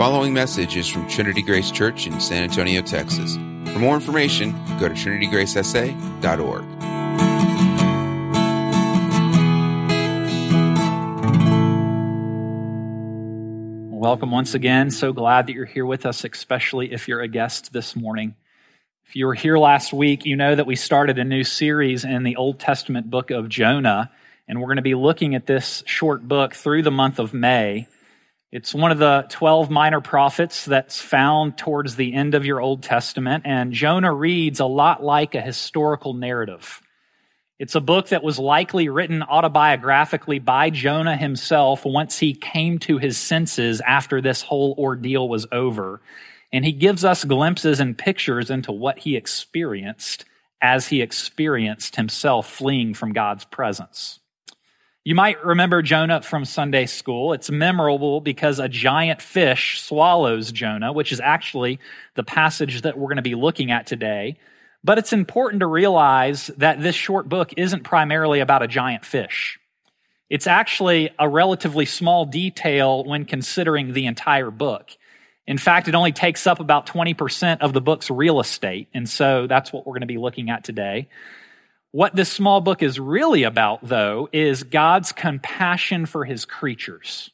following message is from Trinity Grace Church in San Antonio, Texas. For more information, go to trinitygracesa.org. Welcome once again. So glad that you're here with us, especially if you're a guest this morning. If you were here last week, you know that we started a new series in the Old Testament book of Jonah, and we're going to be looking at this short book through the month of May. It's one of the 12 minor prophets that's found towards the end of your Old Testament, and Jonah reads a lot like a historical narrative. It's a book that was likely written autobiographically by Jonah himself once he came to his senses after this whole ordeal was over. And he gives us glimpses and pictures into what he experienced as he experienced himself fleeing from God's presence. You might remember Jonah from Sunday school. It's memorable because a giant fish swallows Jonah, which is actually the passage that we're going to be looking at today. But it's important to realize that this short book isn't primarily about a giant fish. It's actually a relatively small detail when considering the entire book. In fact, it only takes up about 20% of the book's real estate. And so that's what we're going to be looking at today. What this small book is really about, though, is God's compassion for his creatures.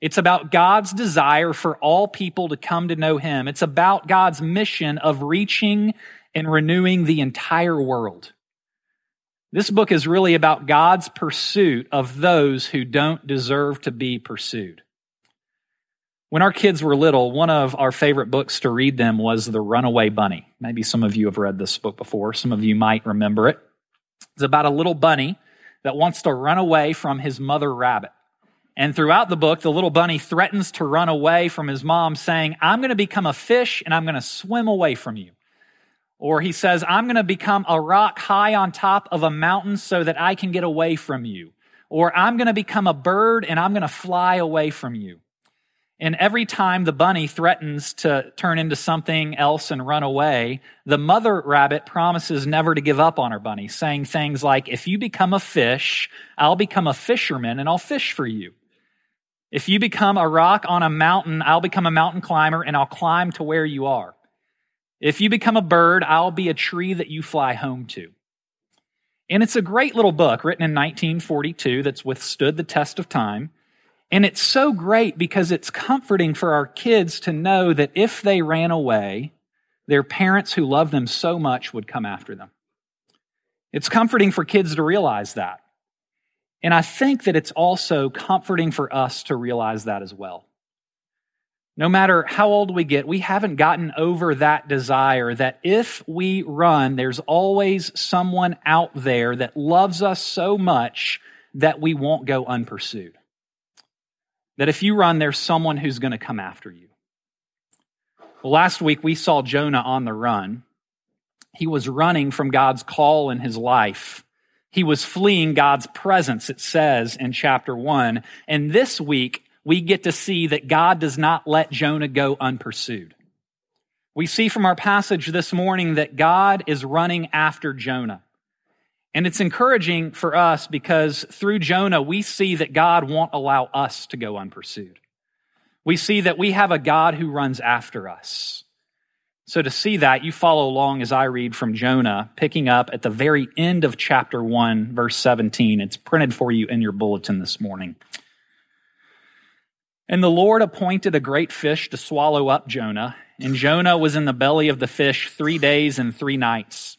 It's about God's desire for all people to come to know him. It's about God's mission of reaching and renewing the entire world. This book is really about God's pursuit of those who don't deserve to be pursued. When our kids were little, one of our favorite books to read them was The Runaway Bunny. Maybe some of you have read this book before. Some of you might remember it. It's about a little bunny that wants to run away from his mother rabbit. And throughout the book, the little bunny threatens to run away from his mom, saying, I'm going to become a fish and I'm going to swim away from you. Or he says, I'm going to become a rock high on top of a mountain so that I can get away from you. Or I'm going to become a bird and I'm going to fly away from you. And every time the bunny threatens to turn into something else and run away, the mother rabbit promises never to give up on her bunny, saying things like, If you become a fish, I'll become a fisherman and I'll fish for you. If you become a rock on a mountain, I'll become a mountain climber and I'll climb to where you are. If you become a bird, I'll be a tree that you fly home to. And it's a great little book written in 1942 that's withstood the test of time. And it's so great because it's comforting for our kids to know that if they ran away, their parents who love them so much would come after them. It's comforting for kids to realize that. And I think that it's also comforting for us to realize that as well. No matter how old we get, we haven't gotten over that desire that if we run, there's always someone out there that loves us so much that we won't go unpursued. That if you run, there's someone who's going to come after you. Well, last week we saw Jonah on the run. He was running from God's call in his life. He was fleeing God's presence, it says in chapter one. And this week, we get to see that God does not let Jonah go unpursued. We see from our passage this morning that God is running after Jonah. And it's encouraging for us because through Jonah, we see that God won't allow us to go unpursued. We see that we have a God who runs after us. So to see that, you follow along as I read from Jonah, picking up at the very end of chapter 1, verse 17. It's printed for you in your bulletin this morning. And the Lord appointed a great fish to swallow up Jonah, and Jonah was in the belly of the fish three days and three nights.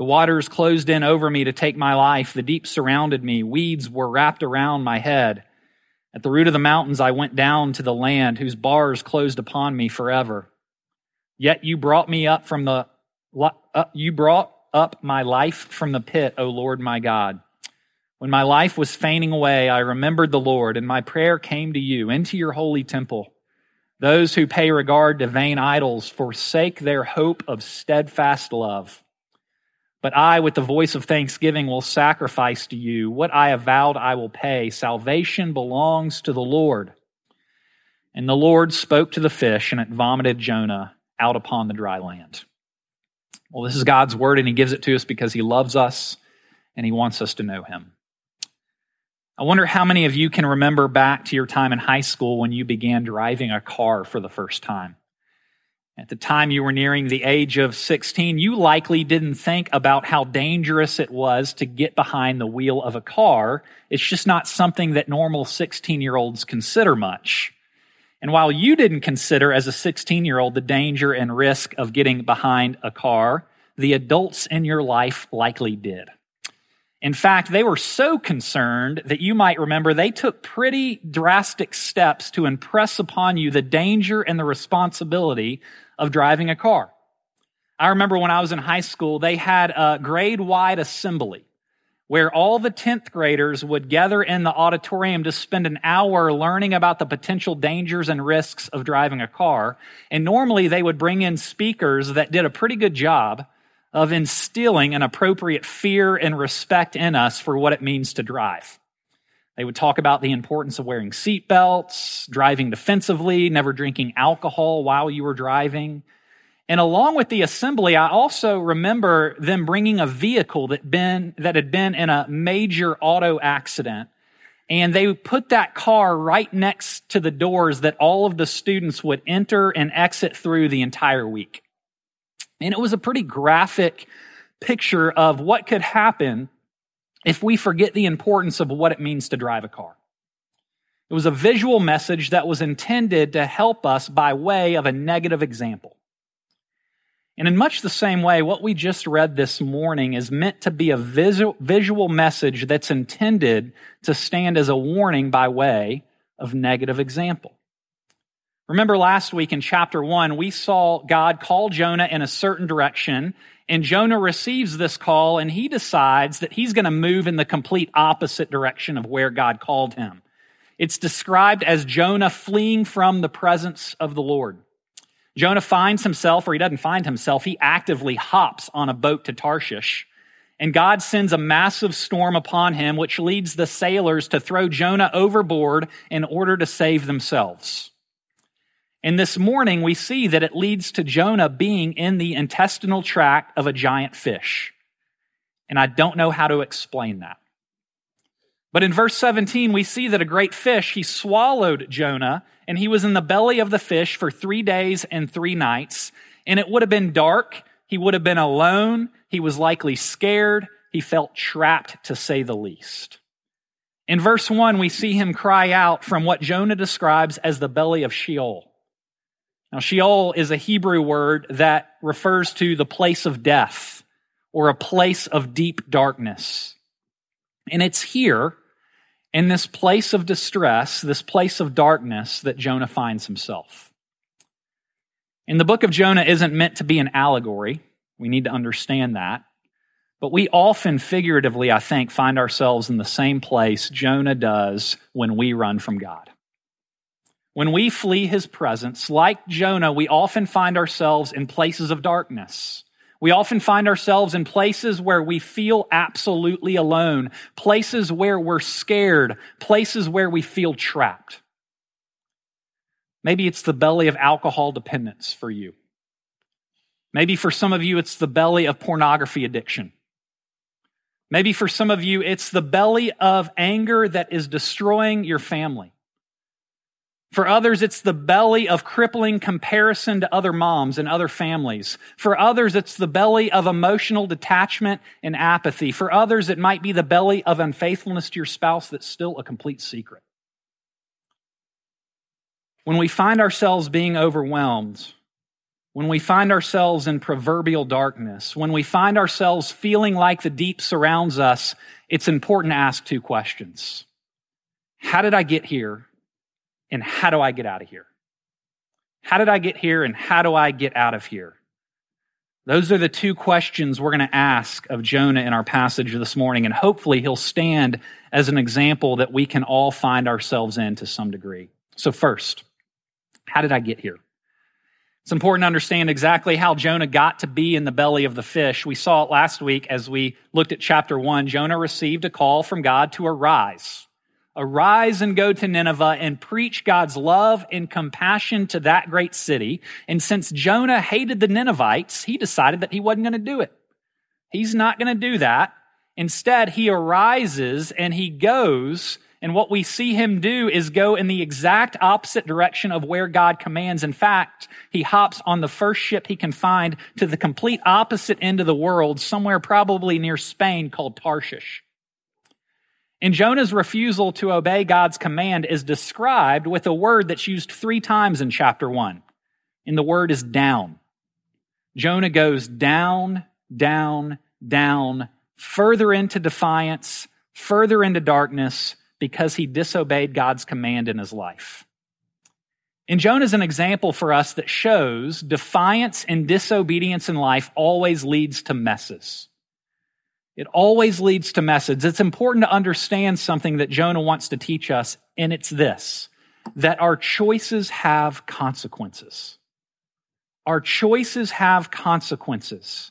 The waters closed in over me to take my life. The deep surrounded me. Weeds were wrapped around my head. At the root of the mountains, I went down to the land whose bars closed upon me forever. Yet you brought me up from the, uh, you brought up my life from the pit, O Lord my God. When my life was fainting away, I remembered the Lord, and my prayer came to you into your holy temple. Those who pay regard to vain idols forsake their hope of steadfast love. But I, with the voice of thanksgiving, will sacrifice to you. What I have vowed, I will pay. Salvation belongs to the Lord. And the Lord spoke to the fish, and it vomited Jonah out upon the dry land. Well, this is God's word, and He gives it to us because He loves us and He wants us to know Him. I wonder how many of you can remember back to your time in high school when you began driving a car for the first time. At the time you were nearing the age of 16, you likely didn't think about how dangerous it was to get behind the wheel of a car. It's just not something that normal 16 year olds consider much. And while you didn't consider as a 16 year old the danger and risk of getting behind a car, the adults in your life likely did. In fact, they were so concerned that you might remember they took pretty drastic steps to impress upon you the danger and the responsibility of driving a car. I remember when I was in high school, they had a grade wide assembly where all the 10th graders would gather in the auditorium to spend an hour learning about the potential dangers and risks of driving a car. And normally they would bring in speakers that did a pretty good job of instilling an appropriate fear and respect in us for what it means to drive. They would talk about the importance of wearing seatbelts, driving defensively, never drinking alcohol while you were driving, and along with the assembly, I also remember them bringing a vehicle that been, that had been in a major auto accident. And they put that car right next to the doors that all of the students would enter and exit through the entire week. And it was a pretty graphic picture of what could happen if we forget the importance of what it means to drive a car. It was a visual message that was intended to help us by way of a negative example. And in much the same way, what we just read this morning is meant to be a visual, message that's intended to stand as a warning by way of negative example. Remember last week in chapter one, we saw God call Jonah in a certain direction, and Jonah receives this call and he decides that he's going to move in the complete opposite direction of where God called him. It's described as Jonah fleeing from the presence of the Lord. Jonah finds himself, or he doesn't find himself, he actively hops on a boat to Tarshish. And God sends a massive storm upon him, which leads the sailors to throw Jonah overboard in order to save themselves. And this morning, we see that it leads to Jonah being in the intestinal tract of a giant fish. And I don't know how to explain that. But in verse 17, we see that a great fish, he swallowed Jonah, and he was in the belly of the fish for three days and three nights. And it would have been dark. He would have been alone. He was likely scared. He felt trapped, to say the least. In verse 1, we see him cry out from what Jonah describes as the belly of Sheol. Now, Sheol is a Hebrew word that refers to the place of death or a place of deep darkness. And it's here in this place of distress, this place of darkness that Jonah finds himself. And the book of Jonah isn't meant to be an allegory. We need to understand that. But we often, figuratively, I think, find ourselves in the same place Jonah does when we run from God. When we flee his presence, like Jonah, we often find ourselves in places of darkness. We often find ourselves in places where we feel absolutely alone, places where we're scared, places where we feel trapped. Maybe it's the belly of alcohol dependence for you. Maybe for some of you, it's the belly of pornography addiction. Maybe for some of you, it's the belly of anger that is destroying your family. For others, it's the belly of crippling comparison to other moms and other families. For others, it's the belly of emotional detachment and apathy. For others, it might be the belly of unfaithfulness to your spouse that's still a complete secret. When we find ourselves being overwhelmed, when we find ourselves in proverbial darkness, when we find ourselves feeling like the deep surrounds us, it's important to ask two questions. How did I get here? And how do I get out of here? How did I get here and how do I get out of here? Those are the two questions we're going to ask of Jonah in our passage this morning, and hopefully he'll stand as an example that we can all find ourselves in to some degree. So, first, How did I get here? It's important to understand exactly how Jonah got to be in the belly of the fish. We saw it last week as we looked at chapter one. Jonah received a call from God to arise. Arise and go to Nineveh and preach God's love and compassion to that great city. And since Jonah hated the Ninevites, he decided that he wasn't going to do it. He's not going to do that. Instead, he arises and he goes and what we see him do is go in the exact opposite direction of where God commands. In fact, he hops on the first ship he can find to the complete opposite end of the world, somewhere probably near Spain called Tarshish. And Jonah's refusal to obey God's command is described with a word that's used three times in chapter one. And the word is down. Jonah goes down, down, down, further into defiance, further into darkness, because he disobeyed God's command in his life. And Jonah is an example for us that shows defiance and disobedience in life always leads to messes. It always leads to messes. It's important to understand something that Jonah wants to teach us, and it's this that our choices have consequences. Our choices have consequences.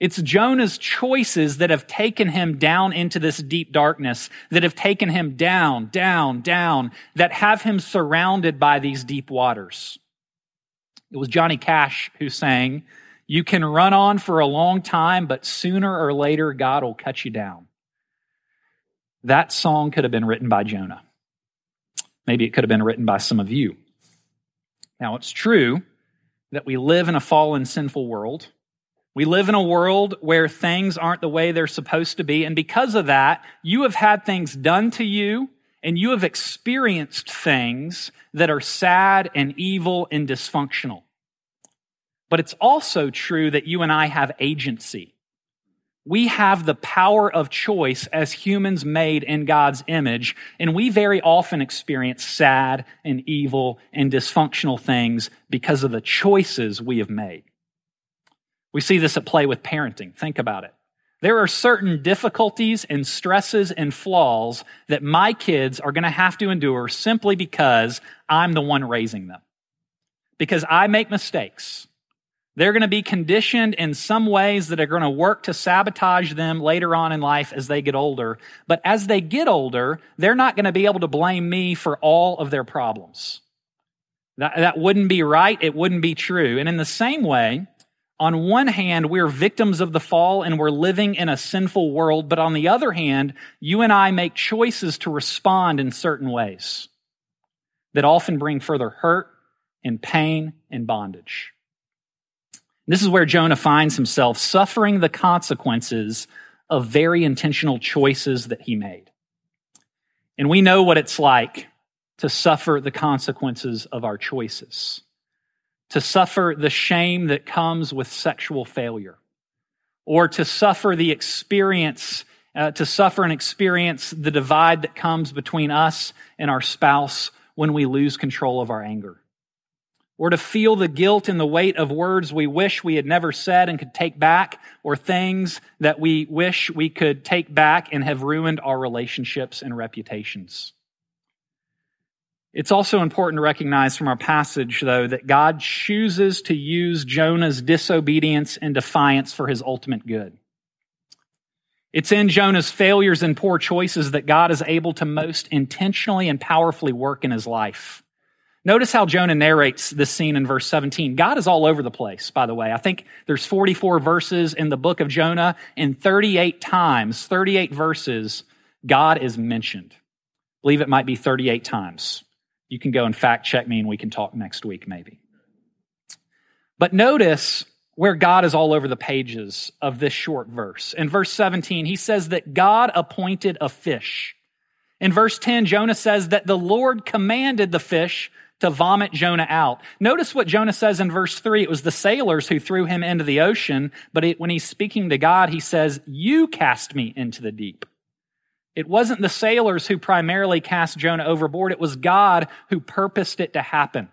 It's Jonah's choices that have taken him down into this deep darkness, that have taken him down, down, down, that have him surrounded by these deep waters. It was Johnny Cash who sang, You can run on for a long time, but sooner or later God will cut you down. That song could have been written by Jonah. Maybe it could have been written by some of you. Now, it's true that we live in a fallen, sinful world. We live in a world where things aren't the way they're supposed to be. And because of that, you have had things done to you and you have experienced things that are sad and evil and dysfunctional. But it's also true that you and I have agency. We have the power of choice as humans made in God's image, and we very often experience sad and evil and dysfunctional things because of the choices we have made. We see this at play with parenting. Think about it. There are certain difficulties and stresses and flaws that my kids are going to have to endure simply because I'm the one raising them. Because I make mistakes. They're going to be conditioned in some ways that are going to work to sabotage them later on in life as they get older. But as they get older, they're not going to be able to blame me for all of their problems. That, that wouldn't be right. It wouldn't be true. And in the same way, on one hand, we're victims of the fall and we're living in a sinful world, but on the other hand, you and I make choices to respond in certain ways that often bring further hurt and pain and bondage. This is where Jonah finds himself suffering the consequences of very intentional choices that he made. And we know what it's like to suffer the consequences of our choices to suffer the shame that comes with sexual failure, or to suffer the experience, uh, to suffer and experience the divide that comes between us and our spouse when we lose control of our anger, or to feel the guilt and the weight of words we wish we had never said and could take back, or things that we wish we could take back and have ruined our relationships and reputations. It's also important to recognize from our passage, though, that God chooses to use Jonah's disobedience and defiance for his ultimate good. It's in Jonah's failures and poor choices that God is able to most intentionally and powerfully work in his life. Notice how Jonah narrates this scene in verse 17. God is all over the place, by the way. I think there's 44 verses in the book of Jonah, and 38 times, 38 verses, God is mentioned. I believe it might be 38 times. You can go and fact check me and we can talk next week, maybe. But notice where God is all over the pages of this short verse. In verse 17, he says that God appointed a fish. In verse 10, Jonah says that the Lord commanded the fish to vomit Jonah out. Notice what Jonah says in verse 3. It was the sailors who threw him into the ocean, but it, when he's speaking to God, he says, You cast me into the deep. It wasn't the sailors who primarily cast Jonah overboard, it was God who purposed it to happen.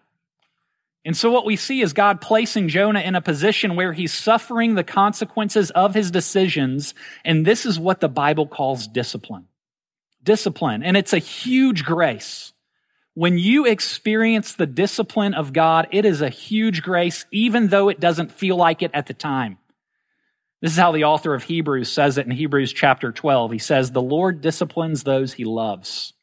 And so, what we see is God placing Jonah in a position where he's suffering the consequences of his decisions. And this is what the Bible calls discipline. Discipline. And it's a huge grace. When you experience the discipline of God, it is a huge grace, even though it doesn't feel like it at the time. This is how the author of Hebrews says it in Hebrews chapter 12. He says, The Lord disciplines those he loves.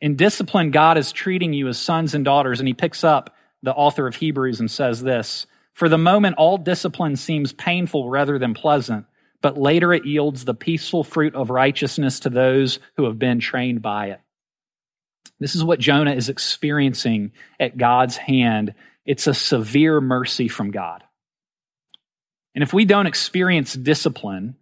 In discipline, God is treating you as sons and daughters. And he picks up the author of Hebrews and says this For the moment, all discipline seems painful rather than pleasant, but later it yields the peaceful fruit of righteousness to those who have been trained by it. This is what Jonah is experiencing at God's hand. It's a severe mercy from God. And if we don't experience discipline,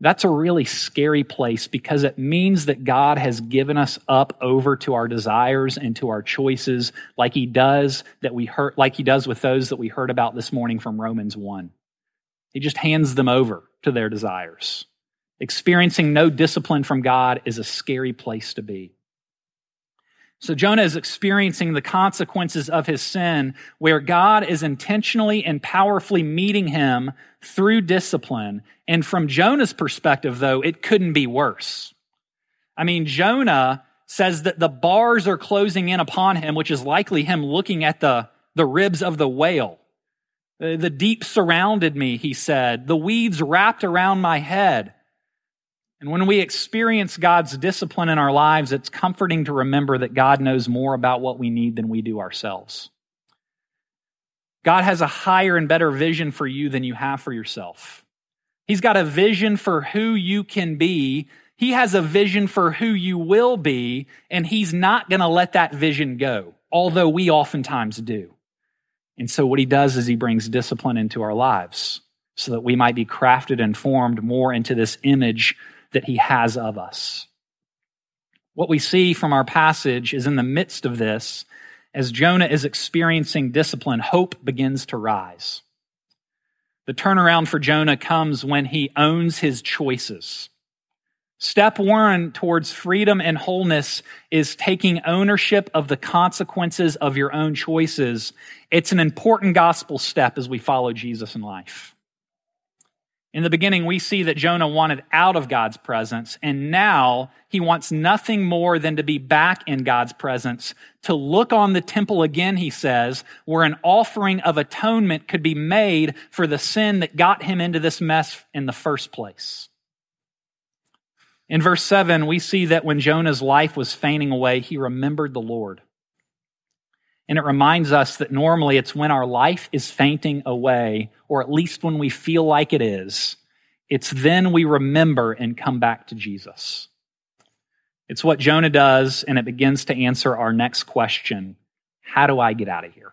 that's a really scary place because it means that God has given us up over to our desires and to our choices like he does that we heard like he does with those that we heard about this morning from Romans 1. He just hands them over to their desires. Experiencing no discipline from God is a scary place to be. So Jonah is experiencing the consequences of his sin where God is intentionally and powerfully meeting him through discipline. And from Jonah's perspective, though, it couldn't be worse. I mean, Jonah says that the bars are closing in upon him, which is likely him looking at the, the ribs of the whale. The deep surrounded me, he said. The weeds wrapped around my head. And when we experience God's discipline in our lives, it's comforting to remember that God knows more about what we need than we do ourselves. God has a higher and better vision for you than you have for yourself. He's got a vision for who you can be. He has a vision for who you will be, and He's not going to let that vision go, although we oftentimes do. And so, what He does is He brings discipline into our lives so that we might be crafted and formed more into this image that he has of us. What we see from our passage is in the midst of this, as Jonah is experiencing discipline, hope begins to rise. The turnaround for Jonah comes when he owns his choices. Step one towards freedom and wholeness is taking ownership of the consequences of your own choices. It's an important gospel step as we follow Jesus in life. In the beginning, we see that Jonah wanted out of God's presence, and now he wants nothing more than to be back in God's presence, to look on the temple again, he says, where an offering of atonement could be made for the sin that got him into this mess in the first place. In verse 7, we see that when Jonah's life was fainting away, he remembered the Lord. And it reminds us that normally it's when our life is fainting away, or at least when we feel like it is, it's then we remember and come back to Jesus. It's what Jonah does, and it begins to answer our next question How do I get out of here?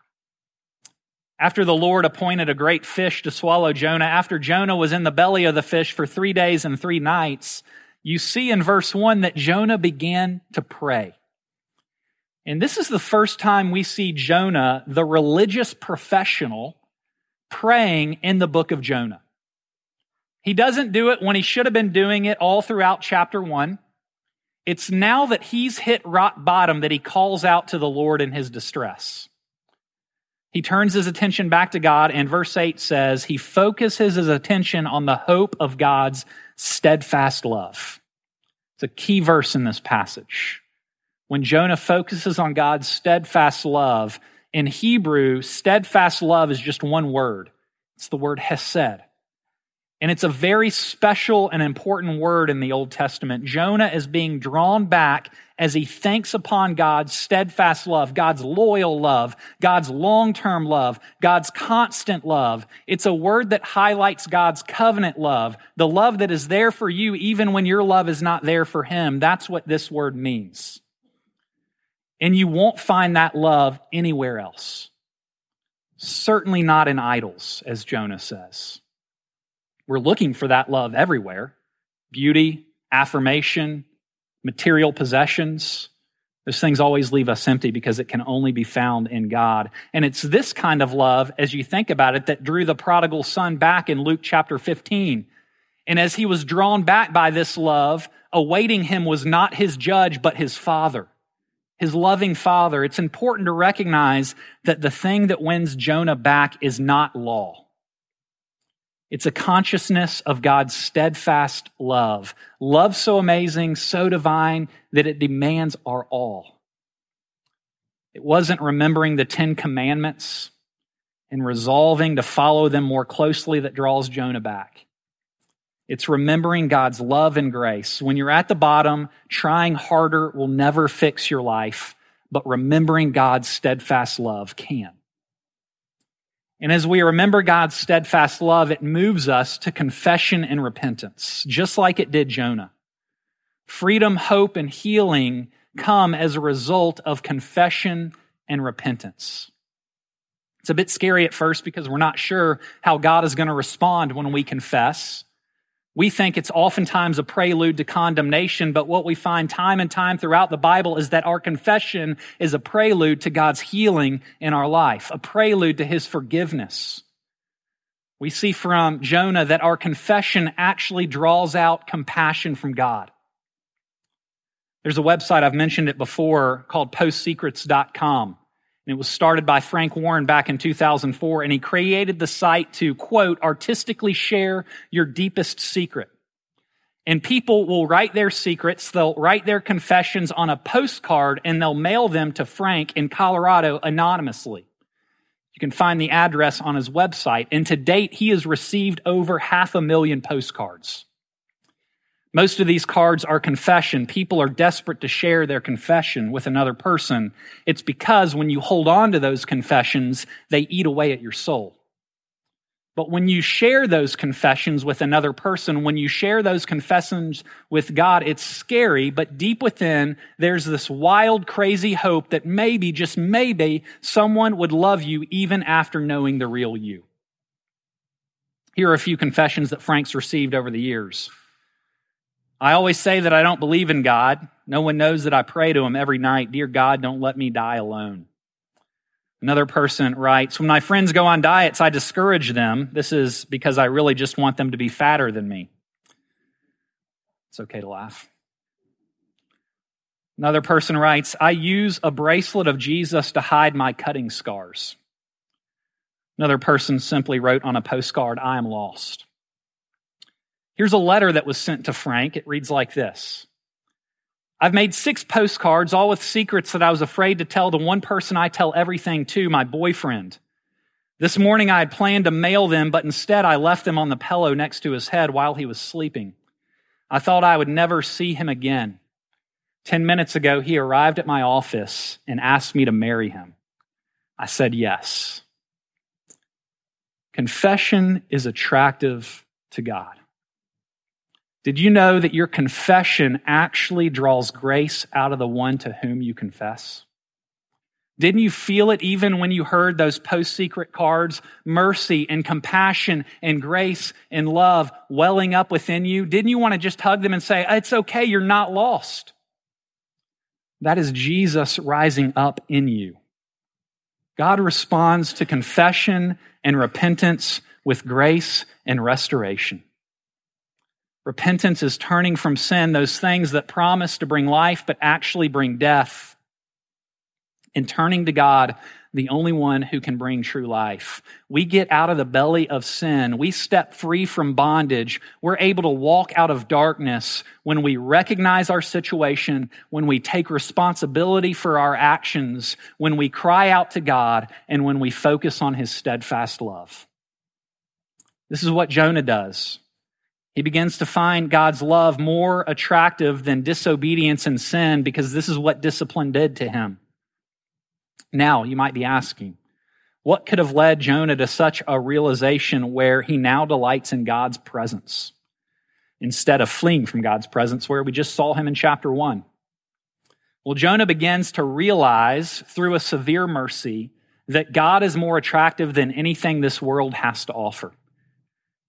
After the Lord appointed a great fish to swallow Jonah, after Jonah was in the belly of the fish for three days and three nights, you see in verse 1 that Jonah began to pray. And this is the first time we see Jonah, the religious professional, praying in the book of Jonah. He doesn't do it when he should have been doing it all throughout chapter one. It's now that he's hit rock bottom that he calls out to the Lord in his distress. He turns his attention back to God, and verse 8 says he focuses his attention on the hope of God's steadfast love. It's a key verse in this passage when Jonah focuses on God's steadfast love. In Hebrew, steadfast love is just one word. It's the word hesed. And it's a very special and important word in the Old Testament. Jonah is being drawn back as he thinks upon God's steadfast love, God's loyal love, God's long term love, God's constant love. It's a word that highlights God's covenant love, the love that is there for you even when your love is not there for him. That's what this word means. And you won't find that love anywhere else. Certainly not in idols, as Jonah says. We're looking for that love everywhere beauty, affirmation, material possessions. Those things always leave us empty because it can only be found in God. And it's this kind of love, as you think about it, that drew the prodigal son back in Luke chapter 15. And as he was drawn back by this love, awaiting him was not his judge, but his father his loving father, it's important to recognize that the thing that wins Jonah back is not law. It's a consciousness of God's steadfast love. Love so amazing, so divine, that it demands our all. It wasn't remembering the Ten Commandments and resolving to follow them more closely that draws Jonah back. It's remembering God's love and grace. When you're at the bottom, trying harder will never fix your life, but remembering God's steadfast love can. And as we remember God's steadfast love, it moves us to confession and repentance, just like it did Jonah. Freedom, hope, and healing come as a result of confession and repentance. It's a bit scary at first because we're not sure how God is going to respond when we confess. We think it's oftentimes a prelude to condemnation, but what we find time and time throughout the Bible is that our confession is a prelude to God's healing in our life, a prelude to his forgiveness. We see from Jonah that our confession actually draws out compassion from God. There's a website, I've mentioned it before, called postsecrets.com. And it was started by Frank Warren back in 2004, and he created the site to, quote, artistically share your deepest secret. And people will write their secrets, they'll write their confessions on a postcard, and they'll mail them to Frank in Colorado anonymously. You can find the address on his website. And to date, he has received over half a million postcards. Most of these cards are confession. People are desperate to share their confession with another person. It's because when you hold on to those confessions, they eat away at your soul. But when you share those confessions with another person, when you share those confessions with God, it's scary, but deep within, there's this wild, crazy hope that maybe, just maybe, someone would love you even after knowing the real you. Here are a few confessions that Frank's received over the years. I always say that I don't believe in God. No one knows that I pray to him every night Dear God, don't let me die alone. Another person writes, When my friends go on diets, I discourage them. This is because I really just want them to be fatter than me. It's okay to laugh. Another person writes, I use a bracelet of Jesus to hide my cutting scars. Another person simply wrote on a postcard, I am lost. Here's a letter that was sent to Frank. It reads like this I've made six postcards, all with secrets that I was afraid to tell to one person I tell everything to, my boyfriend. This morning I had planned to mail them, but instead I left them on the pillow next to his head while he was sleeping. I thought I would never see him again. Ten minutes ago, he arrived at my office and asked me to marry him. I said yes. Confession is attractive to God. Did you know that your confession actually draws grace out of the one to whom you confess? Didn't you feel it even when you heard those post secret cards? Mercy and compassion and grace and love welling up within you. Didn't you want to just hug them and say, It's okay, you're not lost? That is Jesus rising up in you. God responds to confession and repentance with grace and restoration. Repentance is turning from sin, those things that promise to bring life but actually bring death, and turning to God, the only one who can bring true life. We get out of the belly of sin. We step free from bondage. We're able to walk out of darkness when we recognize our situation, when we take responsibility for our actions, when we cry out to God, and when we focus on his steadfast love. This is what Jonah does. He begins to find God's love more attractive than disobedience and sin because this is what discipline did to him. Now, you might be asking, what could have led Jonah to such a realization where he now delights in God's presence instead of fleeing from God's presence, where we just saw him in chapter 1? Well, Jonah begins to realize through a severe mercy that God is more attractive than anything this world has to offer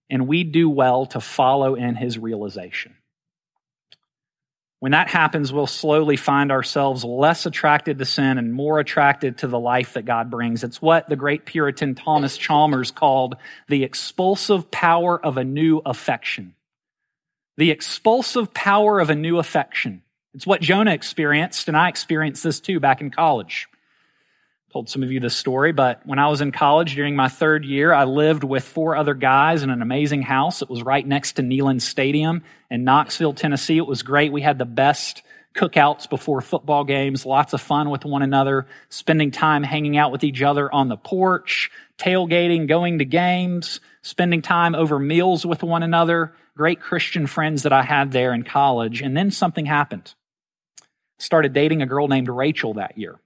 and we do well to follow in his realization. When that happens, we'll slowly find ourselves less attracted to sin and more attracted to the life that God brings. It's what the great Puritan Thomas Chalmers called the expulsive power of a new affection. The expulsive power of a new affection. It's what Jonah experienced, and I experienced this too back in college. Told some of you this story, but when I was in college during my third year, I lived with four other guys in an amazing house. It was right next to Neyland Stadium in Knoxville, Tennessee. It was great. We had the best cookouts before football games, lots of fun with one another, spending time hanging out with each other on the porch, tailgating, going to games, spending time over meals with one another. Great Christian friends that I had there in college. And then something happened. Started dating a girl named Rachel that year.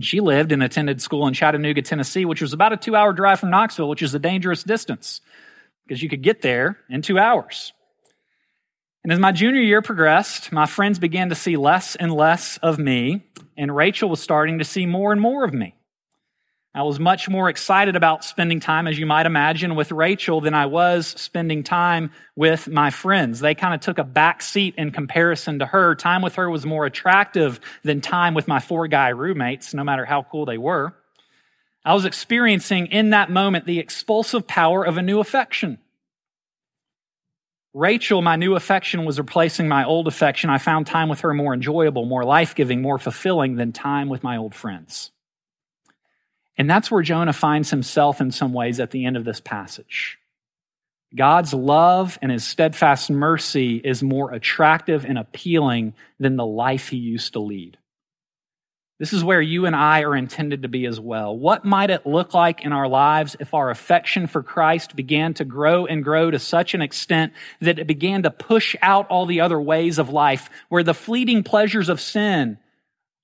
She lived and attended school in Chattanooga, Tennessee, which was about a two hour drive from Knoxville, which is a dangerous distance because you could get there in two hours. And as my junior year progressed, my friends began to see less and less of me, and Rachel was starting to see more and more of me. I was much more excited about spending time, as you might imagine, with Rachel than I was spending time with my friends. They kind of took a back seat in comparison to her. Time with her was more attractive than time with my four guy roommates, no matter how cool they were. I was experiencing in that moment the expulsive power of a new affection. Rachel, my new affection, was replacing my old affection. I found time with her more enjoyable, more life giving, more fulfilling than time with my old friends. And that's where Jonah finds himself in some ways at the end of this passage. God's love and his steadfast mercy is more attractive and appealing than the life he used to lead. This is where you and I are intended to be as well. What might it look like in our lives if our affection for Christ began to grow and grow to such an extent that it began to push out all the other ways of life, where the fleeting pleasures of sin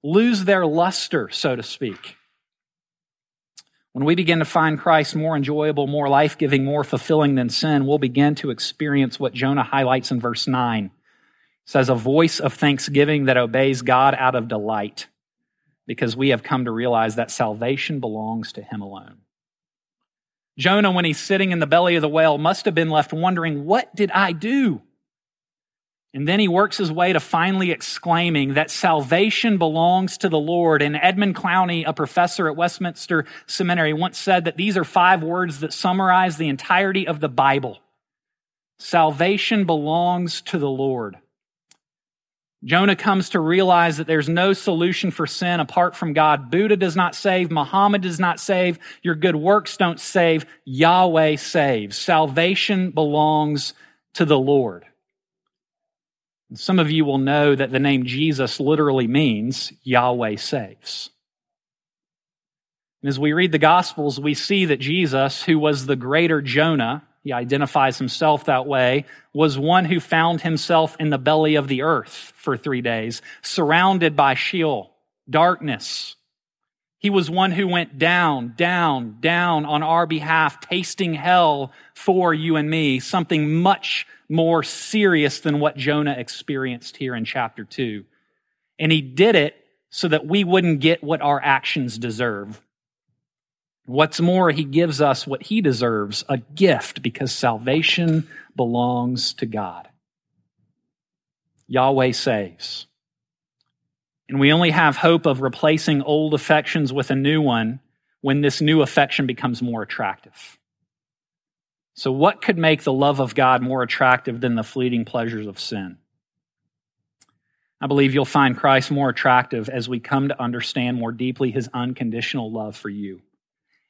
lose their luster, so to speak? When we begin to find Christ more enjoyable, more life giving, more fulfilling than sin, we'll begin to experience what Jonah highlights in verse 9. It says, A voice of thanksgiving that obeys God out of delight, because we have come to realize that salvation belongs to Him alone. Jonah, when he's sitting in the belly of the whale, must have been left wondering, What did I do? And then he works his way to finally exclaiming that salvation belongs to the Lord. And Edmund Clowney, a professor at Westminster Seminary, once said that these are five words that summarize the entirety of the Bible. Salvation belongs to the Lord. Jonah comes to realize that there's no solution for sin apart from God. Buddha does not save. Muhammad does not save. Your good works don't save. Yahweh saves. Salvation belongs to the Lord. Some of you will know that the name Jesus literally means Yahweh saves. And as we read the Gospels, we see that Jesus, who was the greater Jonah, he identifies himself that way, was one who found himself in the belly of the earth for three days, surrounded by Sheol, darkness. He was one who went down, down, down on our behalf, tasting hell for you and me, something much more serious than what Jonah experienced here in chapter 2. And he did it so that we wouldn't get what our actions deserve. What's more, he gives us what he deserves a gift because salvation belongs to God. Yahweh saves. And we only have hope of replacing old affections with a new one when this new affection becomes more attractive. So, what could make the love of God more attractive than the fleeting pleasures of sin? I believe you'll find Christ more attractive as we come to understand more deeply his unconditional love for you.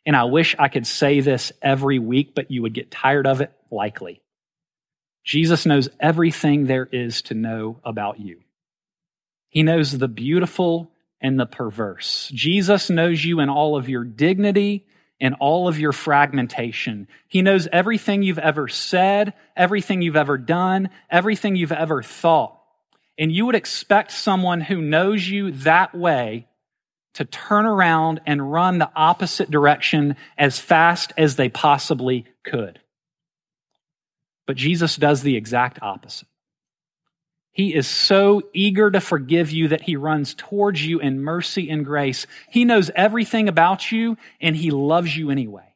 And I wish I could say this every week, but you would get tired of it likely. Jesus knows everything there is to know about you. He knows the beautiful and the perverse. Jesus knows you in all of your dignity and all of your fragmentation. He knows everything you've ever said, everything you've ever done, everything you've ever thought. And you would expect someone who knows you that way to turn around and run the opposite direction as fast as they possibly could. But Jesus does the exact opposite. He is so eager to forgive you that he runs towards you in mercy and grace. He knows everything about you and he loves you anyway.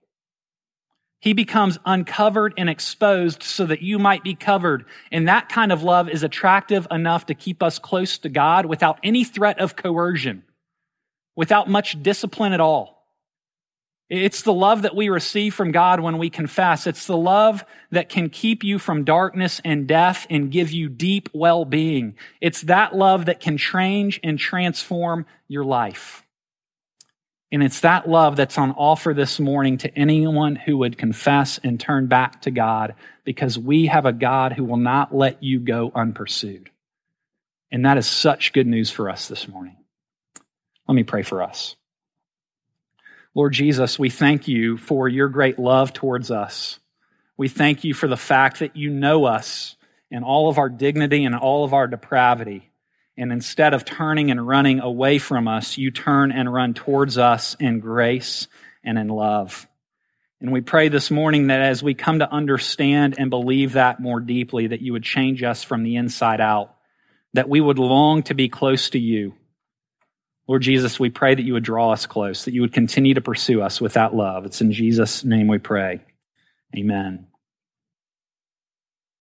He becomes uncovered and exposed so that you might be covered. And that kind of love is attractive enough to keep us close to God without any threat of coercion, without much discipline at all. It's the love that we receive from God when we confess. It's the love that can keep you from darkness and death and give you deep well-being. It's that love that can change and transform your life. And it's that love that's on offer this morning to anyone who would confess and turn back to God because we have a God who will not let you go unpursued. And that is such good news for us this morning. Let me pray for us. Lord Jesus, we thank you for your great love towards us. We thank you for the fact that you know us in all of our dignity and all of our depravity. And instead of turning and running away from us, you turn and run towards us in grace and in love. And we pray this morning that as we come to understand and believe that more deeply, that you would change us from the inside out, that we would long to be close to you. Lord Jesus, we pray that you would draw us close, that you would continue to pursue us with that love. It's in Jesus' name we pray. Amen.